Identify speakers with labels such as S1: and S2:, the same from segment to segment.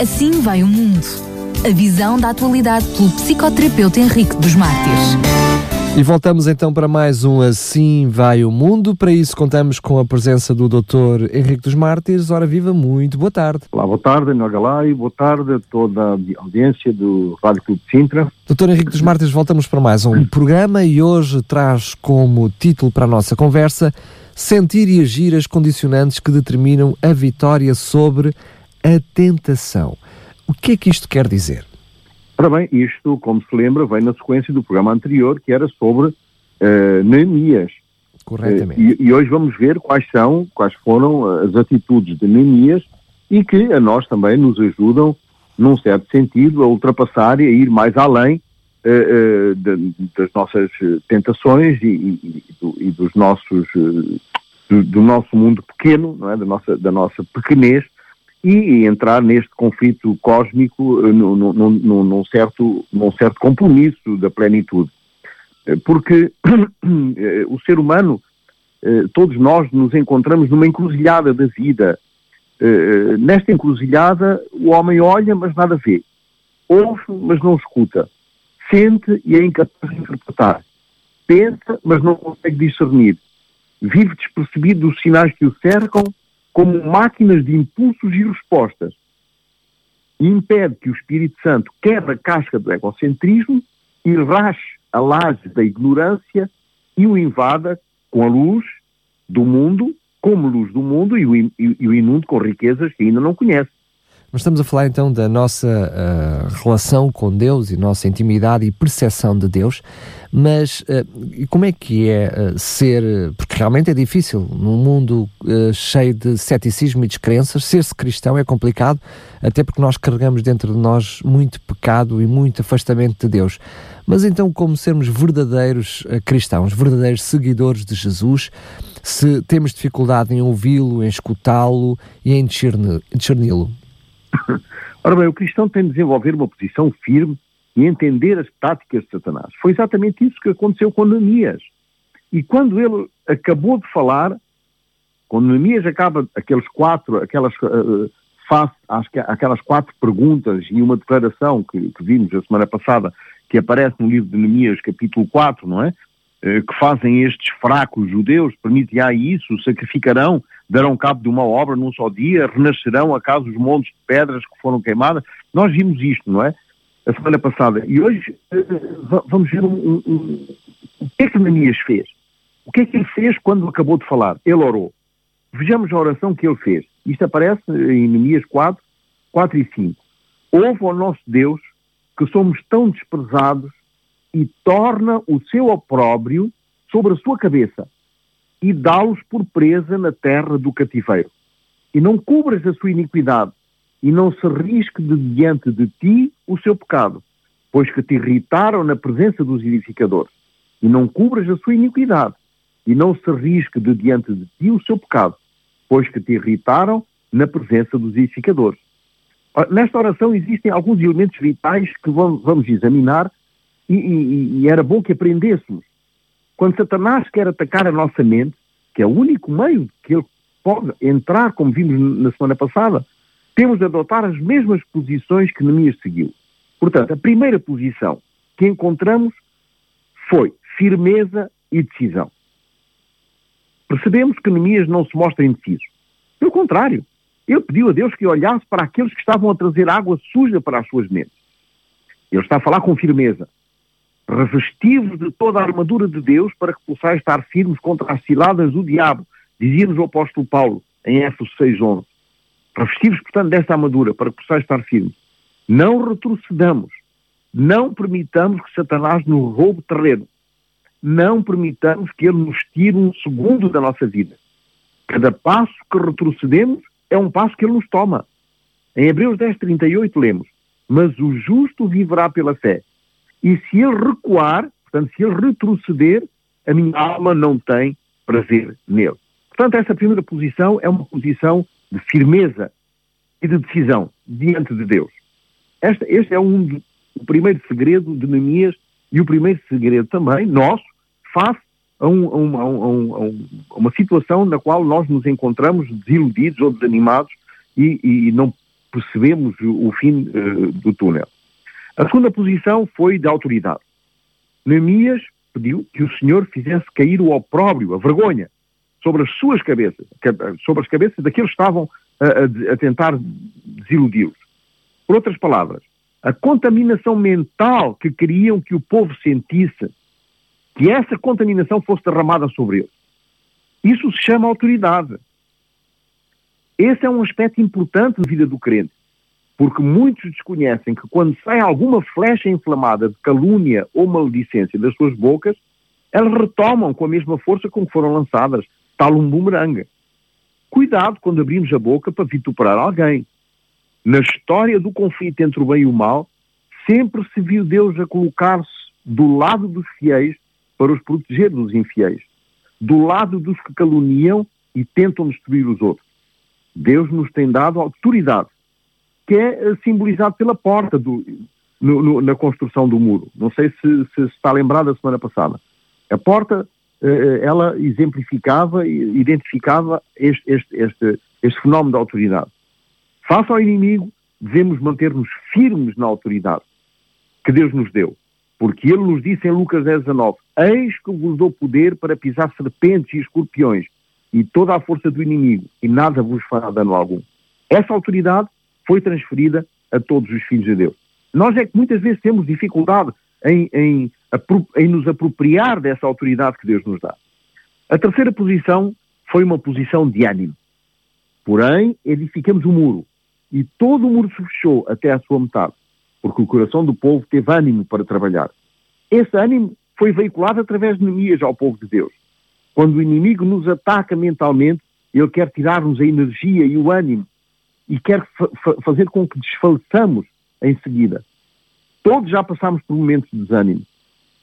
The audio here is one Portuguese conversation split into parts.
S1: Assim vai o mundo. A visão da atualidade pelo psicoterapeuta Henrique dos Mártires.
S2: E voltamos então para mais um Assim Vai o Mundo. Para isso contamos com a presença do Dr. Henrique dos Mártires. Ora viva, muito boa tarde.
S3: Olá, boa tarde, Nogalai, boa tarde a toda a audiência do Rádio Clube de Sintra.
S2: Dr. Henrique dos Mártires, voltamos para mais um programa e hoje traz como título para a nossa conversa Sentir e agir as condicionantes que determinam a vitória sobre a tentação. O que é que isto quer dizer?
S3: Ora bem, isto, como se lembra, vem na sequência do programa anterior, que era sobre uh, Neemias.
S2: Corretamente.
S3: Uh, e, e, hoje vamos ver quais são, quais foram as atitudes de Neemias e que a nós também nos ajudam, num certo sentido, a ultrapassar e a ir mais além uh, de, das nossas tentações e, e, e dos nossos, do, do, nosso mundo pequeno, não é? da, nossa, da nossa pequenez, e entrar neste conflito cósmico eh, num, num, num, certo, num certo compromisso da plenitude. Eh, porque eh, o ser humano, todos nós nos encontramos numa encruzilhada da vida. Nesta encruzilhada, o homem olha, mas nada vê. Ouve, mas não escuta. Sente e é incapaz de interpretar. Pensa, mas não consegue discernir. Vive despercebido dos sinais que o cercam como máquinas de impulsos e respostas. E impede que o Espírito Santo quebre a casca do egocentrismo e rache a laje da ignorância e o invada com a luz do mundo, como luz do mundo, e o, inunde com riquezas que ainda não conhece.
S2: Mas estamos a falar então da nossa uh, relação com Deus e nossa intimidade e percepção de Deus, mas uh, como é que é uh, ser, porque realmente é difícil, num mundo cheio de ceticismo e descrenças, ser-se cristão é complicado, até porque nós carregamos dentro de nós muito pecado e muito afastamento de Deus. Mas então, como sermos verdadeiros cristãos, verdadeiros seguidores de Jesus, se temos dificuldade em ouvi-lo, em escutá-lo e em discerni-lo?
S3: Ora bem, o cristão tem de desenvolver uma posição firme e entender as táticas de Satanás. Foi exatamente isso que aconteceu com Neemias. E quando ele acabou de falar, quando Neemias acaba aqueles quatro, aquelas, uh, face às, aquelas quatro perguntas e uma declaração que, que, vimos a semana passada, que aparece no livro de Neemias, capítulo 4, não é? Uh, que fazem estes fracos judeus, permitirá isso, sacrificarão darão cabo de uma obra num só dia, renascerão acaso os montes de pedras que foram queimadas. Nós vimos isto, não é? A semana passada. E hoje uh, vamos ver um, um, um, o que é que Neemias fez. O que é que ele fez quando acabou de falar? Ele orou. Vejamos a oração que ele fez. Isto aparece em Neemias 4, 4 e 5. Ouve ao nosso Deus que somos tão desprezados e torna o seu opróbrio sobre a sua cabeça e dá-los por presa na terra do cativeiro. E não cubras a sua iniquidade, e não se risque de diante de ti o seu pecado, pois que te irritaram na presença dos edificadores. E não cubras a sua iniquidade, e não se risque de diante de ti o seu pecado, pois que te irritaram na presença dos edificadores. Nesta oração existem alguns elementos vitais que vamos examinar e, e, e era bom que aprendêssemos. Quando Satanás quer atacar a nossa mente, que é o único meio que ele pode entrar, como vimos na semana passada, temos de adotar as mesmas posições que Neemias seguiu. Portanto, a primeira posição que encontramos foi firmeza e decisão. Percebemos que Neemias não se mostra indeciso. Pelo contrário, ele pediu a Deus que olhasse para aqueles que estavam a trazer água suja para as suas mentes. Ele está a falar com firmeza revestivos de toda a armadura de Deus para que possais estar firmes contra as ciladas do diabo, dizia-nos o apóstolo Paulo em Éfeso 6.11. Revestivos, portanto, desta armadura para que possais estar firmes. Não retrocedamos. Não permitamos que Satanás nos roube terreno. Não permitamos que ele nos tire um segundo da nossa vida. Cada passo que retrocedemos é um passo que ele nos toma. Em Hebreus 10.38 lemos, mas o justo viverá pela fé. E se ele recuar, portanto, se ele retroceder, a minha alma não tem prazer nele. Portanto, essa primeira posição é uma posição de firmeza e de decisão diante de Deus. Este, este é um, o primeiro segredo de Neemias e o primeiro segredo também nosso, face a, um, a, uma, a, um, a, uma situação na qual nós nos encontramos desiludidos ou desanimados e, e não percebemos o, o fim uh, do túnel. A segunda posição foi de autoridade. Neemias pediu que o Senhor fizesse cair o opróbrio, a vergonha, sobre as suas cabeças, sobre as cabeças daqueles que estavam a, a, a tentar desiludi-los. Por outras palavras, a contaminação mental que queriam que o povo sentisse, que essa contaminação fosse derramada sobre eles. Isso se chama autoridade. Esse é um aspecto importante na vida do crente, porque muitos desconhecem que quando sai alguma flecha inflamada de calúnia ou maledicência das suas bocas, elas retomam com a mesma força com que foram lançadas, tal um bumerangue. Cuidado quando abrimos a boca para vituperar alguém. Na história do conflito entre o bem e o mal, sempre se viu Deus a colocar-se do lado dos fiéis para os proteger dos infiéis, do lado dos que caluniam e tentam destruir os outros. Deus nos tem dado autoridade, que é eh, simbolizado pela porta do, no, no, na construção do muro. Não sei se, se está lembrado da semana passada. A porta, eh, eh, ela exemplificava e identificava este, este, este, este fenómeno da autoridade. Face ao inimigo, devemos manter-nos firmes na autoridade que Deus nos deu. Porque ele nos disse em Lucas 10, 19, Eis que vos dou poder para pisar serpentes e escorpiões e toda a força do inimigo, e nada vos fará dano algum. Essa autoridade foi transferida a todos os filhos de Deus. Nós é que muitas vezes temos dificuldade em, em, em nos apropriar dessa autoridade que Deus nos dá. A terceira posição foi uma posição de ânimo. Porém, edificamos o um muro, e todo o muro se fechou até à sua metade, porque o coração do povo teve ânimo para trabalhar. Esse ânimo foi veiculado através de Neemias ao povo de Deus. Quando o inimigo nos ataca mentalmente, ele quer tirar-nos a energia e o ânimo e quer fa fazer com que desfaleçamos em seguida. Todos já passamos por momentos de desânimo.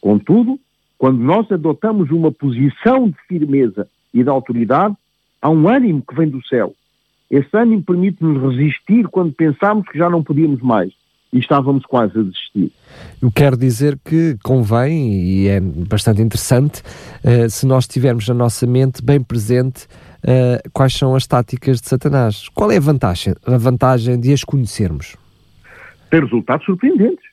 S3: Contudo, quando nós adotamos uma posição de firmeza e de autoridade, há um ânimo que vem do céu. Esse ânimo permite-nos resistir quando pensamos que já não podíamos mais e estávamos quase a desistir.
S2: Eu quero dizer que convém, e é bastante interessante, uh, se nós tivermos na nossa mente bem presente uh, quais são as táticas de Satanás. Qual é a vantagem, a vantagem de as conhecermos?
S3: Tem resultados surpreendentes,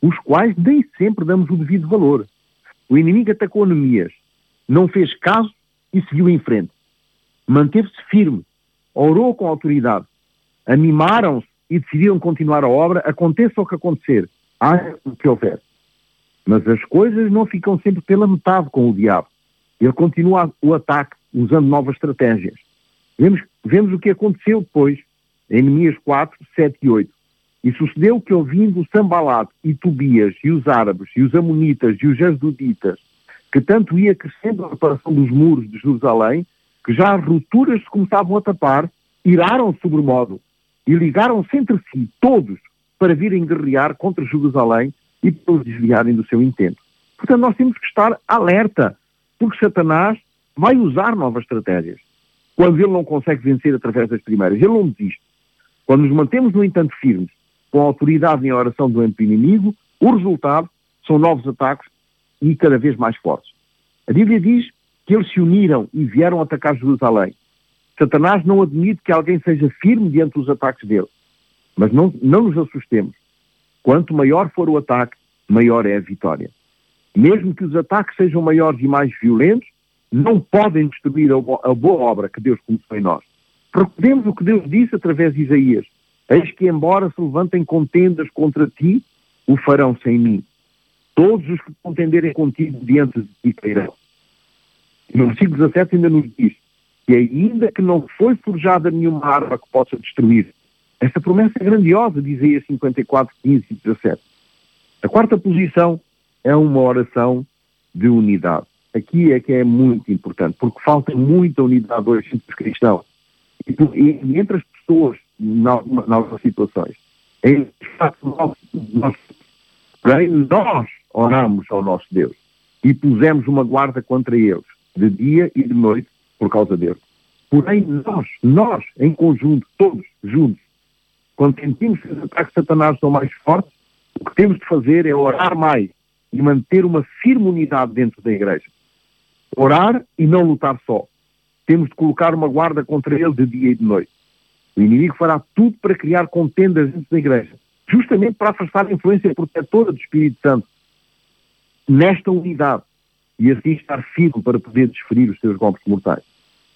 S3: os quais nem sempre damos o devido valor. O inimigo atacou Neemias, não fez caso e seguiu em frente. Manteve-se firme, orou com autoridade, animaram-se e decidiram continuar a obra, aconteça o que acontecer, haja o que houver. Mas as coisas não ficam sempre pela metade com o diabo. Ele continua o ataque, usando novas estratégias. Vemos, vemos o que aconteceu depois, em Neemias 4, 7 e 8. E sucedeu que, ouvindo Sambalat e Tobias e os árabes e os amonitas e os jasduditas, que tanto ia crescendo a reparação dos muros de Jerusalém, que já as rupturas se começavam a tapar, iraram sobremodo e ligaram-se entre si, todos, para virem guerrear contra Jerusalém e para os desviarem do seu intento. Portanto, nós temos que estar alerta, porque Satanás vai usar novas estratégias. Quando ele não consegue vencer através das primeiras, ele não desiste. Quando nos mantemos, no entanto, firmes, com a autoridade em oração do inimigo, o resultado são novos ataques e cada vez mais fortes. A Bíblia diz que eles se uniram e vieram atacar Jerusalém. Satanás não admite que alguém seja firme diante dos ataques dele. Mas não, não nos assustemos. Quanto maior for o ataque, maior é a vitória. Mesmo que os ataques sejam maiores e mais violentos, não podem destruir a, boa obra que Deus começou em nós. Recordemos o que Deus disse através de Isaías. Eis que, embora se levantem contendas contra ti, o farão sem mim. Todos os que contenderem contigo diante de ti cairão. No versículo 17 ainda nos diz: e ainda que não foi forjada nenhuma arma que possa destruir. Esta promessa é grandiosa, diz Isaías 54, 15 e 17. A quarta posição é uma oração de unidade. Aqui é que é muito importante, porque falta muita unidade hoje entre os cristãos e, entre as pessoas em algumas situações. Fato, nós, nós, nós oramos ao nosso Deus e pusemos uma guarda contra eles, de dia e de noite, por causa dele. Porém, nós, nós, em conjunto, todos juntos, quando sentimos que os ataques de Satanás são mais fortes, o que temos de fazer é orar mais e manter uma firme unidade dentro da igreja. Orar e não lutar só. Temos de colocar uma guarda contra ele de dia e de noite. O inimigo fará tudo para criar contendas dentro da igreja, justamente para afastar a influência protetora do Espírito Santo nesta unidade e assim estar firme para poder desferir os seus golpes mortais.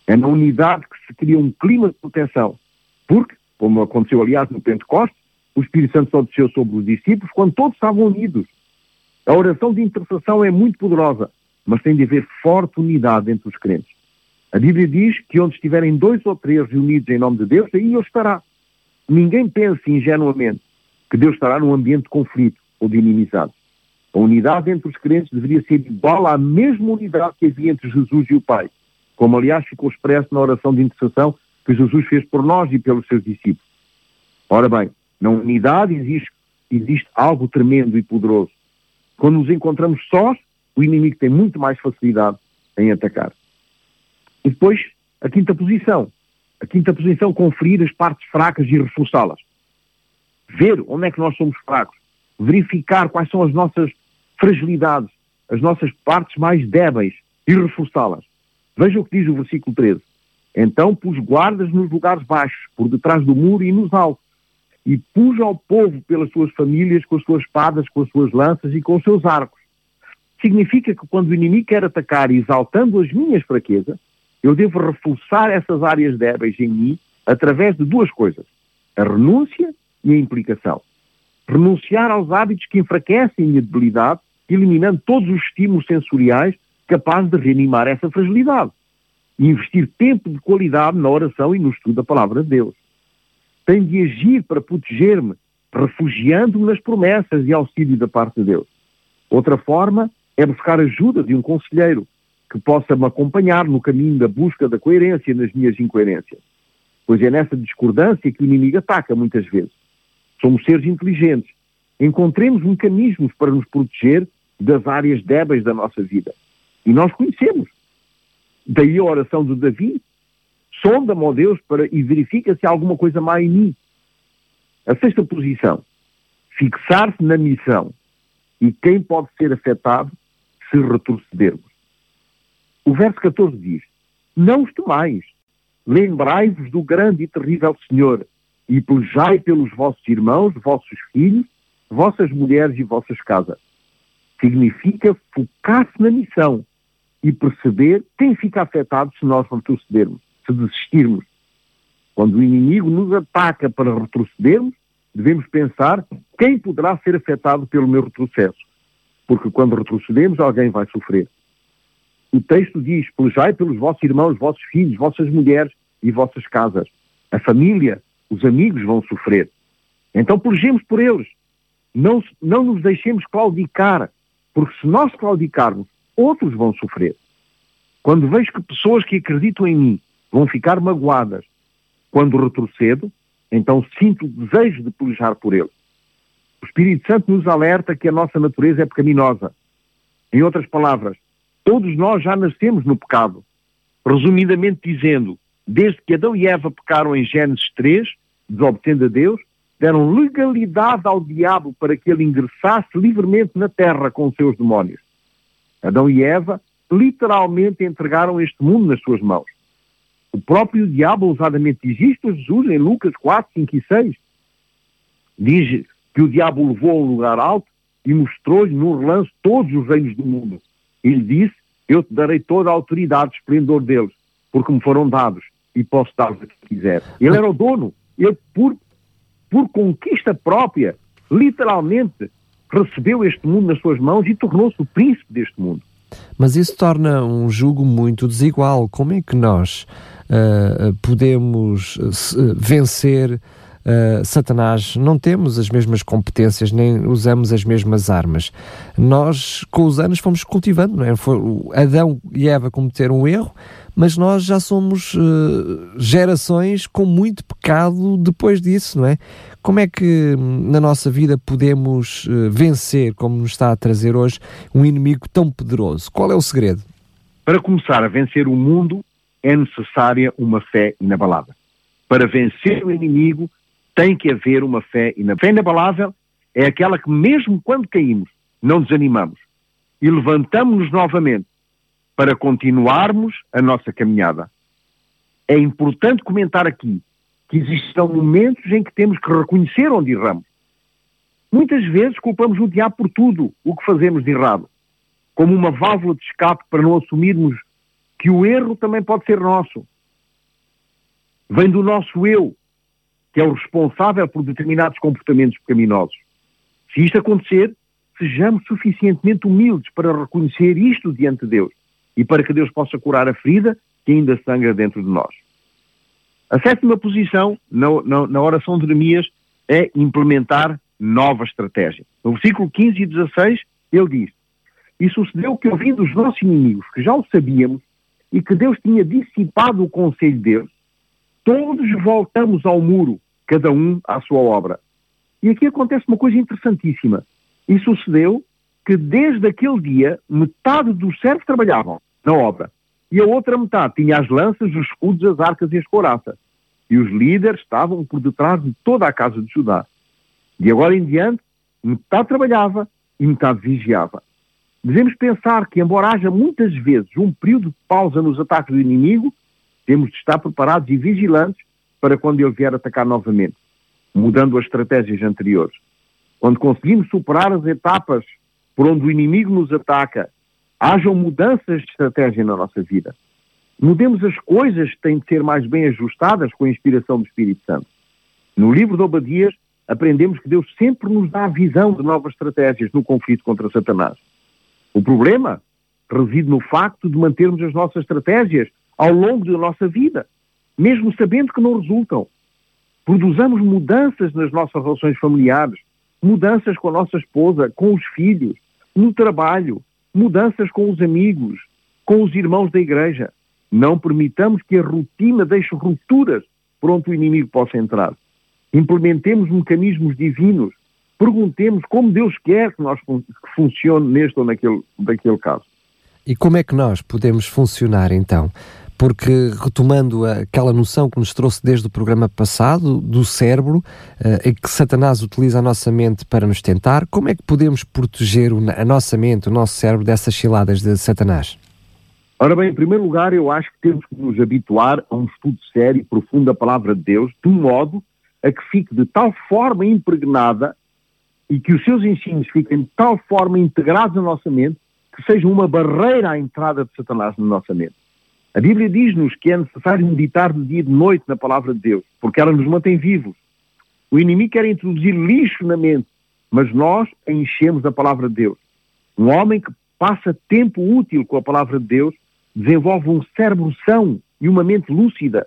S3: É na unidade que se cria um clima de proteção, porque, como aconteceu aliás no Pentecostes, o Espírito Santo só desceu sobre os discípulos quando todos estavam unidos. A oração de intercessão é muito poderosa, mas tem de haver forte unidade entre os crentes. A Bíblia diz que onde estiverem dois ou três reunidos em nome de Deus, aí Ele estará. Ninguém pense ingenuamente que Deus estará num ambiente de conflito ou de inimizade. A unidade entre os crentes deveria ser igual à mesma unidade que havia entre Jesus e o Pai, como aliás ficou expresso na oração de intercessão que Jesus fez por nós e pelos seus discípulos. Ora bem, na unidade existe, existe algo tremendo e poderoso. Quando nos encontramos sós, o inimigo tem muito mais facilidade em atacar. E depois, a quinta posição. A quinta posição, conferir as partes fracas e reforçá-las. Ver onde é que nós somos fracos. Verificar quais são as nossas fragilidades, as nossas partes mais débeis e reforçá-las. Veja o que diz o versículo 13. Então pus guardas nos lugares baixos, por detrás do muro e nos altos, e pus ao povo pelas suas famílias, com as suas espadas, com as suas lanças e com os seus arcos. Significa que quando o inimigo quer atacar exaltando as minhas fraquezas, eu devo reforçar essas áreas débeis em mim através de duas coisas: a renúncia e a implicação. Renunciar aos hábitos que enfraquecem a minha debilidade, eliminando todos os estímulos sensoriais capazes de reanimar essa fragilidade. E investir tempo de qualidade na oração e no estudo da palavra de Deus. Tenho de agir para proteger-me, refugiando-me nas promessas e auxílio da parte de Deus. Outra forma é buscar ajuda de um conselheiro que possa me acompanhar no caminho da busca da coerência nas minhas incoerências. Pois é nessa discordância que o inimigo ataca muitas vezes. Somos seres inteligentes. Encontremos mecanismos para nos proteger das áreas débeis da nossa vida. E nós conhecemos. Daí a oração de Davi. Sonda-me, ó Deus, para, e verifica se há alguma coisa má em mim. A sexta posição. Fixar-se na missão. E quem pode ser afetado se retrocedermos. O verso 14 diz: Não os temais, lembrai-vos do grande e terrível Senhor, e pelejai pelos vossos irmãos, vossos filhos, vossas mulheres e vossas casas. Significa focar-se na missão e perceber quem fica afetado se nós retrocedermos, se desistirmos. Quando o inimigo nos ataca para retrocedermos, devemos pensar quem poderá ser afetado pelo meu retrocesso. Porque quando retrocedemos, alguém vai sofrer. O texto diz: pelejai pelos vossos irmãos, vossos filhos, vossas mulheres e vossas casas. A família, os amigos vão sofrer. Então pelejemos por eles. Não, não nos deixemos claudicar, porque se nós claudicarmos, outros vão sofrer. Quando vejo que pessoas que acreditam em mim vão ficar magoadas quando retrocedo, então sinto o desejo de pelejar por eles. Espírito Santo nos alerta que a nossa natureza é pecaminosa. Em outras palavras, Todos nós já nascemos no pecado. Resumidamente dizendo, desde que Adão e Eva pecaram em Gênesis 3, desobedecendo a Deus, deram legalidade ao diabo para que ele ingressasse livremente na terra com os seus demónios. Adão e Eva literalmente entregaram este mundo nas suas mãos. O próprio diabo ousadamente diz isto a Jesus em Lucas 4, 5 e 6. Diz que o diabo o levou a um lugar alto e mostrou-lhe no relance todos os reinos do mundo. Ele disse, eu te darei toda a autoridade e esplendor deles, porque me foram dados e posso dar-vos a quem quiser. Ele era o dono. Ele, por, por conquista própria, literalmente, recebeu este mundo nas suas mãos e tornou-se o príncipe deste mundo.
S2: Mas isso torna um jugo muito desigual. Como é que nós uh, podemos uh, vencer uh, Satanás, não temos as mesmas competências, nem usamos as mesmas armas. Nós, com os anos, fomos cultivando, não é? Foi, Adão e Eva cometeram um erro, mas nós já somos uh, gerações com muito pecado depois disso, não é? Como é que hum, na nossa vida podemos uh, vencer, como nos está a trazer hoje, um inimigo tão poderoso? Qual é o segredo?
S3: Para começar a vencer o mundo, é necessária uma fé inabalável. Para vencer o inimigo, tem que haver uma fé na fé inabalável é aquela que mesmo quando caímos, não desanimamos e levantamos-nos novamente para continuarmos a nossa caminhada. É importante comentar aqui que existirão momentos em que temos que reconhecer onde erramos. Muitas vezes culpamos o diabo por tudo o que fazemos de errado, como uma válvula de escape para não assumirmos que o erro também pode ser nosso. Vem do nosso eu, que é o responsável por determinados comportamentos pecaminosos. Se isto acontecer, sejamos suficientemente humildes para reconhecer isto diante de Deus e para que Deus possa curar a ferida que ainda sangra dentro de nós. A sétima posição na, na, na oração de Jeremias é implementar nova estratégia. No versículo 15 e 16, ele diz: E sucedeu que, ouvindo os nossos inimigos, que já o sabíamos, e que Deus tinha dissipado o conselho deles, todos voltamos ao muro, cada um à sua obra. E aqui acontece uma coisa interessantíssima. E sucedeu que desde aquele dia metade dos servos trabalhavam na obra e a outra metade tinha as lanças, os escudos, as arcas e as couraças. E os líderes estavam por detrás de toda a casa de Judá. De agora em diante, metade trabalhava e metade vigiava. Devemos pensar que, embora haja muitas vezes um período de pausa nos ataques do inimigo, temos de estar preparados e vigilantes para quando ele vier atacar novamente, mudando as estratégias anteriores. Quando conseguimos superar as etapas por onde o inimigo nos ataca, hajam mudanças de estratégia na nossa vida. Mudemos as coisas que têm de ser mais bem ajustadas com a inspiração do Espírito Santo. No livro de Obadias, aprendemos que Deus sempre nos dá a visão de novas estratégias no conflito contra Satanás. O problema reside no facto de mantermos as nossas estratégias ao longo da nossa vida, mesmo sabendo que não resultam. Produzamos mudanças nas nossas relações familiares, mudanças com a nossa esposa, com os filhos, no trabalho, mudanças com os amigos, com os irmãos da igreja. Não permitamos que a rotina deixe rupturas por onde o inimigo possa entrar. Implementemos mecanismos divinos perguntemos como Deus quer que nós funcione neste ou naquele, naquele caso.
S2: E como é que nós podemos funcionar então? Porque, retomando aquela noção que nos trouxe desde o programa passado, do cérebro, uh, que Satanás utiliza a nossa mente para nos tentar, como é que podemos proteger a nossa mente, o nosso cérebro, dessas ciladas de Satanás?
S3: Ora bem, em primeiro lugar, eu acho que temos que nos habituar a um estudo sério e profundo da palavra de Deus, de modo a que fique de tal forma impregnada e que os seus ensinos fiquem de tal forma integrados na nossa mente que sejam uma barreira à entrada de Satanás na nossa mente. A Bíblia diz-nos que é necessário meditar de dia e de noite na palavra de Deus, porque ela nos mantém vivos. O inimigo quer introduzir lixo na mente, mas nós enchemos a palavra de Deus. Um homem que passa tempo útil com a palavra de Deus desenvolve um cérebro são e uma mente lúcida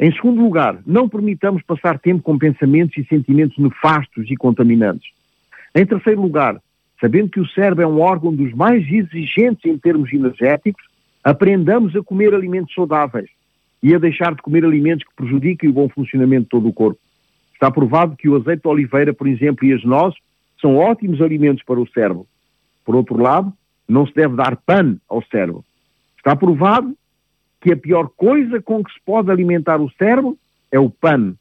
S3: em segundo lugar, não permitamos passar tempo com pensamentos e sentimentos nefastos e contaminantes. Em terceiro lugar, sabendo que o cérebro é um órgão dos mais exigentes em termos energéticos, aprendamos a comer alimentos saudáveis e a deixar de comer alimentos que prejudiquem o bom funcionamento de todo o corpo. Está provado que o azeite de oliveira, por exemplo, e as nozes são ótimos alimentos para o cérebro. Por outro lado, não se deve dar pano ao cérebro. Está provado que a pior coisa com que se pode alimentar o cérebro é o pano.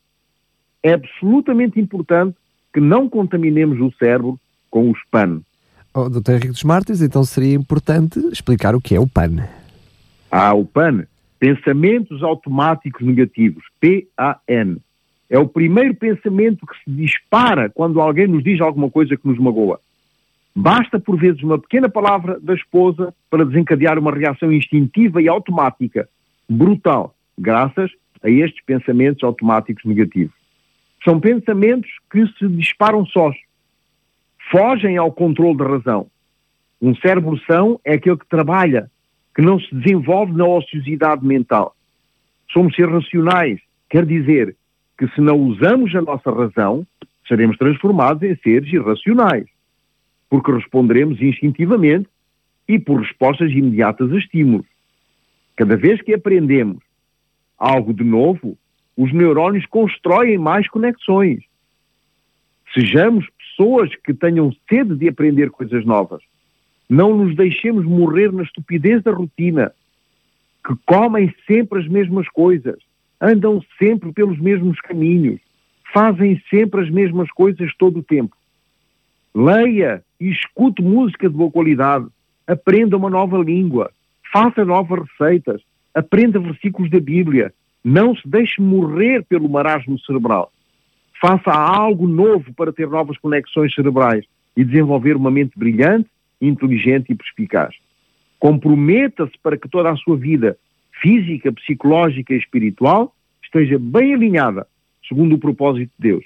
S3: É absolutamente importante que não contaminemos o cérebro com os PAN.
S2: Oh, Dr. Henrique dos Martins, então seria importante explicar o que é o PAN.
S3: O PAN, pensamentos automáticos negativos, P-A-N. É o primeiro pensamento que se dispara quando alguém nos diz alguma coisa que nos magoa. Basta, por vezes, uma pequena palavra da esposa para desencadear uma reação instintiva e automática brutal, graças a estes pensamentos automáticos negativos. São pensamentos que se disparam sós, fogem ao controle da razão. Um cérebro são é aquele que trabalha, que não se desenvolve na ociosidade mental. Somos seres racionais, quer dizer que se não usamos a nossa razão, seremos transformados em seres irracionais, porque responderemos instintivamente e por respostas imediatas a estímulos. Cada vez que aprendemos algo de novo, os neurônios constroem mais conexões. Sejamos pessoas que tenham sede de aprender coisas novas. Não nos deixemos morrer na estupidez da rotina, que comem sempre as mesmas coisas, andam sempre pelos mesmos caminhos, fazem sempre as mesmas coisas todo o tempo. Leia e escute música de boa qualidade, aprenda uma nova língua, faça novas receitas, aprenda versículos da Bíblia, Não se deixe morrer pelo marasmo cerebral. Faça algo novo para ter novas conexões cerebrais e desenvolver uma mente brilhante, inteligente e perspicaz. Comprometa-se para que toda a sua vida física, psicológica e espiritual esteja bem alinhada, segundo o propósito de Deus.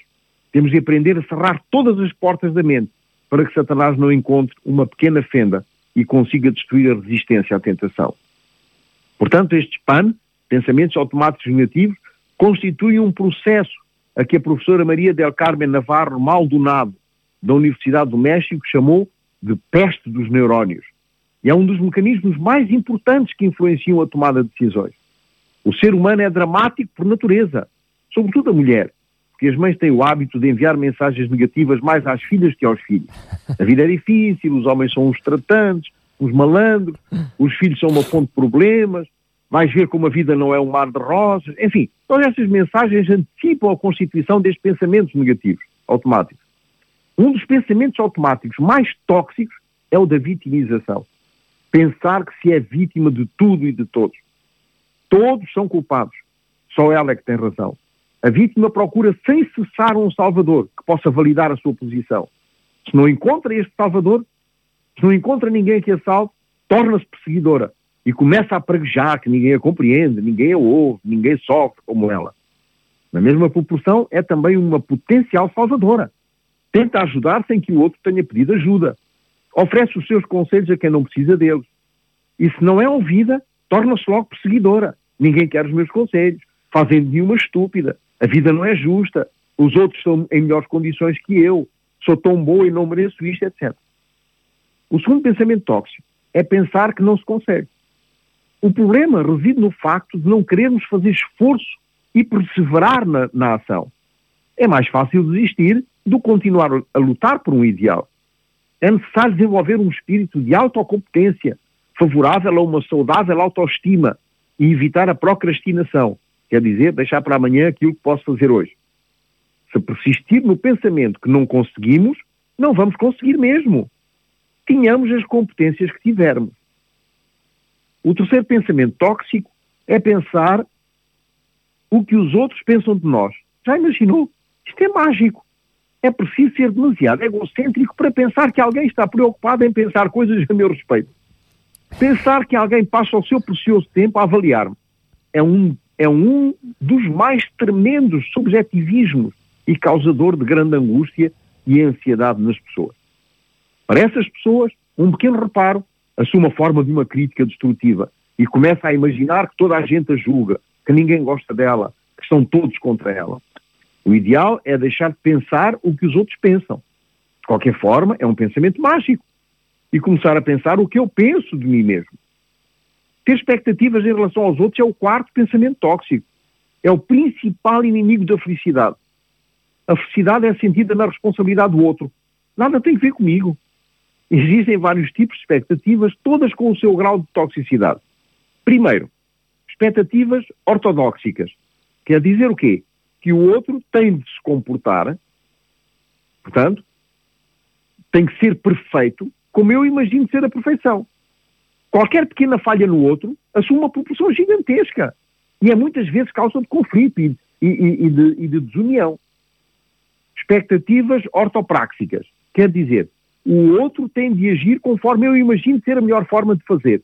S3: Temos de aprender a cerrar todas as portas da mente para que Satanás não encontre uma pequena fenda e consiga destruir a resistência à tentação. Portanto, este PAN, pensamentos automáticos negativos, constituem um processo a que a professora Maria del Carmen Navarro Maldonado, da Universidade do México, chamou de peste dos neurónios. E é um dos mecanismos mais importantes que influenciam a tomada de decisões. O ser humano é dramático por natureza, sobretudo a mulher, porque as mães têm o hábito de enviar mensagens negativas mais às filhas que aos filhos. A vida é difícil, os homens são uns tratantes, uns malandros, os filhos são uma fonte de problemas, vais ver como a vida não é um mar de rosas, enfim, todas essas mensagens antecipam a constituição destes pensamentos negativos, automáticos. Um dos pensamentos automáticos mais tóxicos é o da vitimização. Pensar que se é vítima de tudo e de todos. Todos são culpados. Só ela é que tem razão. A vítima procura sem cessar um salvador que possa validar a sua posição. Se não encontra este salvador, se não encontra ninguém que a salve, torna-se perseguidora e começa a praguejar que ninguém a compreende, ninguém a ouve, ninguém sofre como ela. Na mesma proporção, é também uma potencial salvadora. Tenta ajudar sem que o outro tenha pedido ajuda. Oferece os seus conselhos a quem não precisa deles. E se não é ouvida, torna-se logo perseguidora. Ninguém quer os meus conselhos. Fazem de uma estúpida. A vida não é justa. Os outros estão em melhores condições que eu. Sou tão boa e não mereço isto, etc. O segundo pensamento tóxico é pensar que não se consegue. O problema reside no facto de não querermos fazer esforço e perseverar na, na ação. É mais fácil desistir do continuar a lutar por um ideal. É necessário desenvolver um espírito de autocompetência, favorável a uma saudável autoestima e evitar a procrastinação, Quer dizer, deixar para amanhã aquilo que posso fazer hoje. Se persistir no pensamento que não conseguimos, não vamos conseguir mesmo. Tenhamos as competências que tivermos. O terceiro pensamento tóxico é pensar o que os outros pensam de nós. Já imaginou? Isto é mágico. É preciso ser demasiado egocêntrico para pensar que alguém está preocupado em pensar coisas a meu respeito. Pensar que alguém passa o seu precioso tempo a avaliar-me. É um é um dos mais tremendos subjetivismos e causador de grande angústia e ansiedade nas pessoas. Para essas pessoas, um pequeno reparo assume a forma de uma crítica destrutiva e começa a imaginar que toda a gente a julga, que ninguém gosta dela, que estão todos contra ela. O ideal é deixar de pensar o que os outros pensam. De qualquer forma, é um pensamento mágico. E começar a pensar o que eu penso de mim mesmo. Ter expectativas em relação aos outros é o quarto pensamento tóxico. É o principal inimigo da felicidade. A felicidade é sentida na responsabilidade do outro. Nada tem a ver comigo. Existem vários tipos de expectativas, todas com o seu grau de toxicidade. Primeiro, expectativas ortodóxicas. Quer dizer o quê? Que o outro tem de se comportar, portanto, tem que ser perfeito, como eu imagino ser a perfeição. Qualquer pequena falha no outro assume uma proporção gigantesca e é muitas vezes causa de conflito e, e, e, de, e de desunião. Expectativas ortopráxicas, quer dizer, o outro tem de agir conforme eu imagino ser a melhor forma de fazer.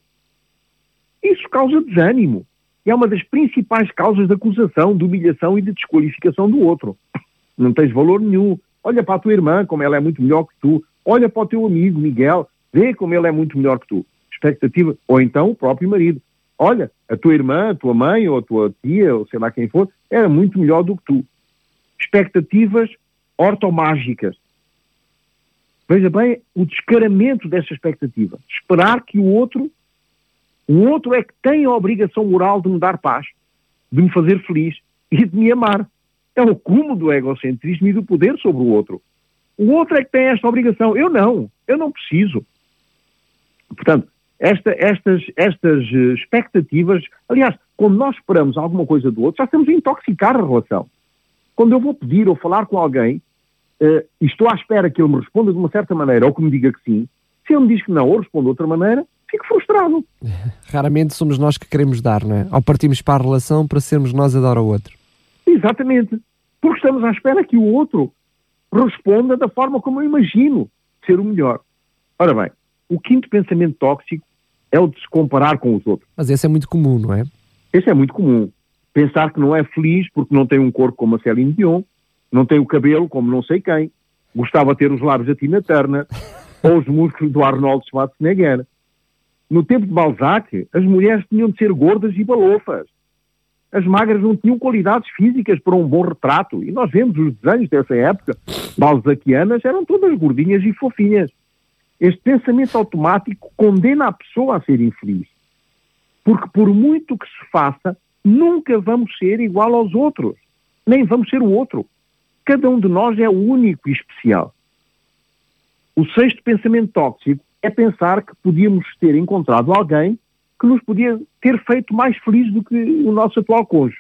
S3: Isso causa desânimo. É uma das principais causas de acusação, de humilhação e de desqualificação do outro. Não tens valor nenhum. Olha para a tua irmã, como ela é muito melhor que tu. Olha para o teu amigo, Miguel, vê como ele é muito melhor que tu expectativa, ou então o próprio marido. Olha, a tua irmã, a tua mãe, ou a tua tia, ou sei lá quem for, era muito melhor do que tu. Expectativas ortomágicas. Veja bem o descaramento dessa expectativa. Esperar que o outro, o outro é que tem a obrigação moral de me dar paz, de me fazer feliz e de me amar. É o cúmulo do egocentrismo e do poder sobre o outro. O outro é que tem esta obrigação. Eu não. Eu não preciso. Portanto, esta, estas, estas eh, expectativas, aliás, quando nós esperamos alguma coisa do outro, já estamos a intoxicar a relação. Quando eu vou pedir ou falar com alguém uh, e estou à espera que ele me responda de uma certa maneira ou que me diga que sim, se ele me diz que não ou responde de outra maneira, fico frustrado.
S2: Raramente somos nós que queremos dar, não é? Ou partimos para a relação para sermos nós a dar ao outro.
S3: Exatamente. Porque estamos à espera que o outro responda da forma como eu imagino ser o melhor. Ora bem, o quinto pensamento tóxico é o de se comparar com os outros.
S2: Mas esse é muito comum, não é?
S3: Esse é muito comum. Pensar que não é feliz porque não tem um corpo como a Céline Dion, não tem o cabelo como não sei quem, gostava de ter os lábios da Tina Turner ou os músculos do Arnold Schwarzenegger. No tempo de Balzac, as mulheres tinham de ser gordas e balofas. As magras não tinham qualidades físicas para um bom retrato. E nós vemos os desenhos dessa época, balzaquianas, eram todas gordinhas e fofinhas. Este pensamento automático condena a pessoa a ser infeliz. Porque por muito que se faça, nunca vamos ser igual aos outros. Nem vamos ser o outro. Cada um de nós é único e especial. O sexto pensamento tóxico é pensar que podíamos ter encontrado alguém que nos podia ter feito mais felizes do que o nosso atual cônjuge.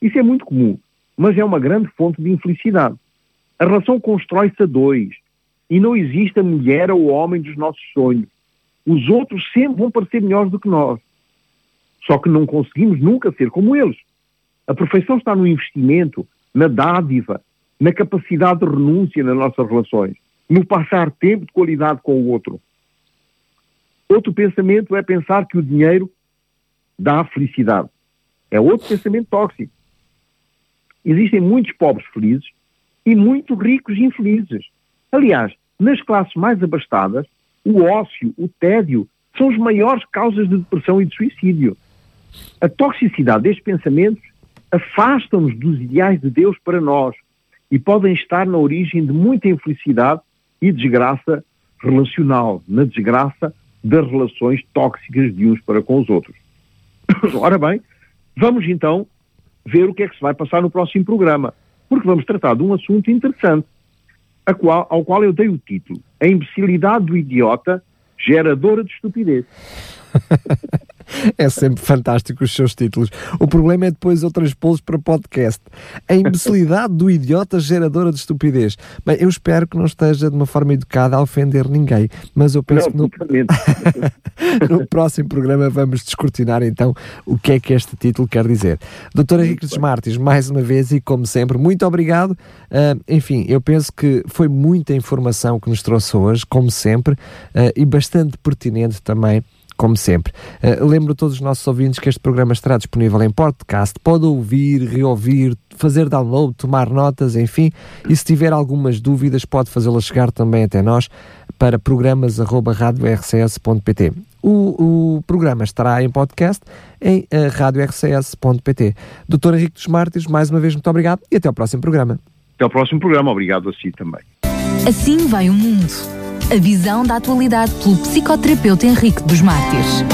S3: Isso é muito comum, mas é uma grande fonte de infelicidade. A relação constrói-se a dois e não existe a mulher ou o homem dos nossos sonhos. Os outros sempre vão parecer melhores do que nós. Só que não conseguimos nunca ser como eles. A perfeição está no investimento, na dádiva, na capacidade de renúncia nas nossas relações, no passar tempo de qualidade com o outro. Outro pensamento é pensar que o dinheiro dá felicidade. É outro pensamento tóxico. Existem muitos pobres felizes e muitos ricos infelizes. Aliás, nas classes mais abastadas, o ócio, o tédio, são as maiores causas de depressão e de suicídio. A toxicidade destes pensamentos afasta-nos dos ideais de Deus para nós e podem estar na origem de muita infelicidade e desgraça relacional, na desgraça das relações tóxicas de uns para com os outros. Ora bem, vamos então ver o que é que se vai passar no próximo programa, porque vamos tratar de um assunto interessante, qual, ao qual eu dei o título: A imbecilidade do idiota geradora de estupidez.
S2: É sempre fantástico os seus títulos. O problema é depois eu transpô-los para podcast. A imbecilidade do idiota geradora de estupidez. Bem, eu espero que não esteja de uma forma educada a ofender ninguém, mas eu penso
S3: não,
S2: que no... no próximo programa vamos descortinar então o que é que este título quer dizer. Doutor Henrique dos Martins, mais uma vez e como sempre, muito obrigado. Uh, enfim, eu penso que foi muita informação que nos trouxe hoje, como sempre, uh, e bastante pertinente também como sempre. Uh, lembro a todos os nossos ouvintes que este programa estará disponível em podcast. Pode ouvir, reouvir, fazer download, tomar notas, enfim. E se tiver algumas dúvidas, pode fazê-las chegar também até nós para programas.radiorcs.pt. O, o programa estará em podcast em uh, eh, radiorcs.pt. Doutor Henrique dos Mártires, mais uma vez, muito obrigado e até ao próximo programa.
S3: Até ao próximo programa. Obrigado a si também.
S1: Assim vai o mundo. A visão da atualidade pelo psicoterapeuta Henrique dos Mártires.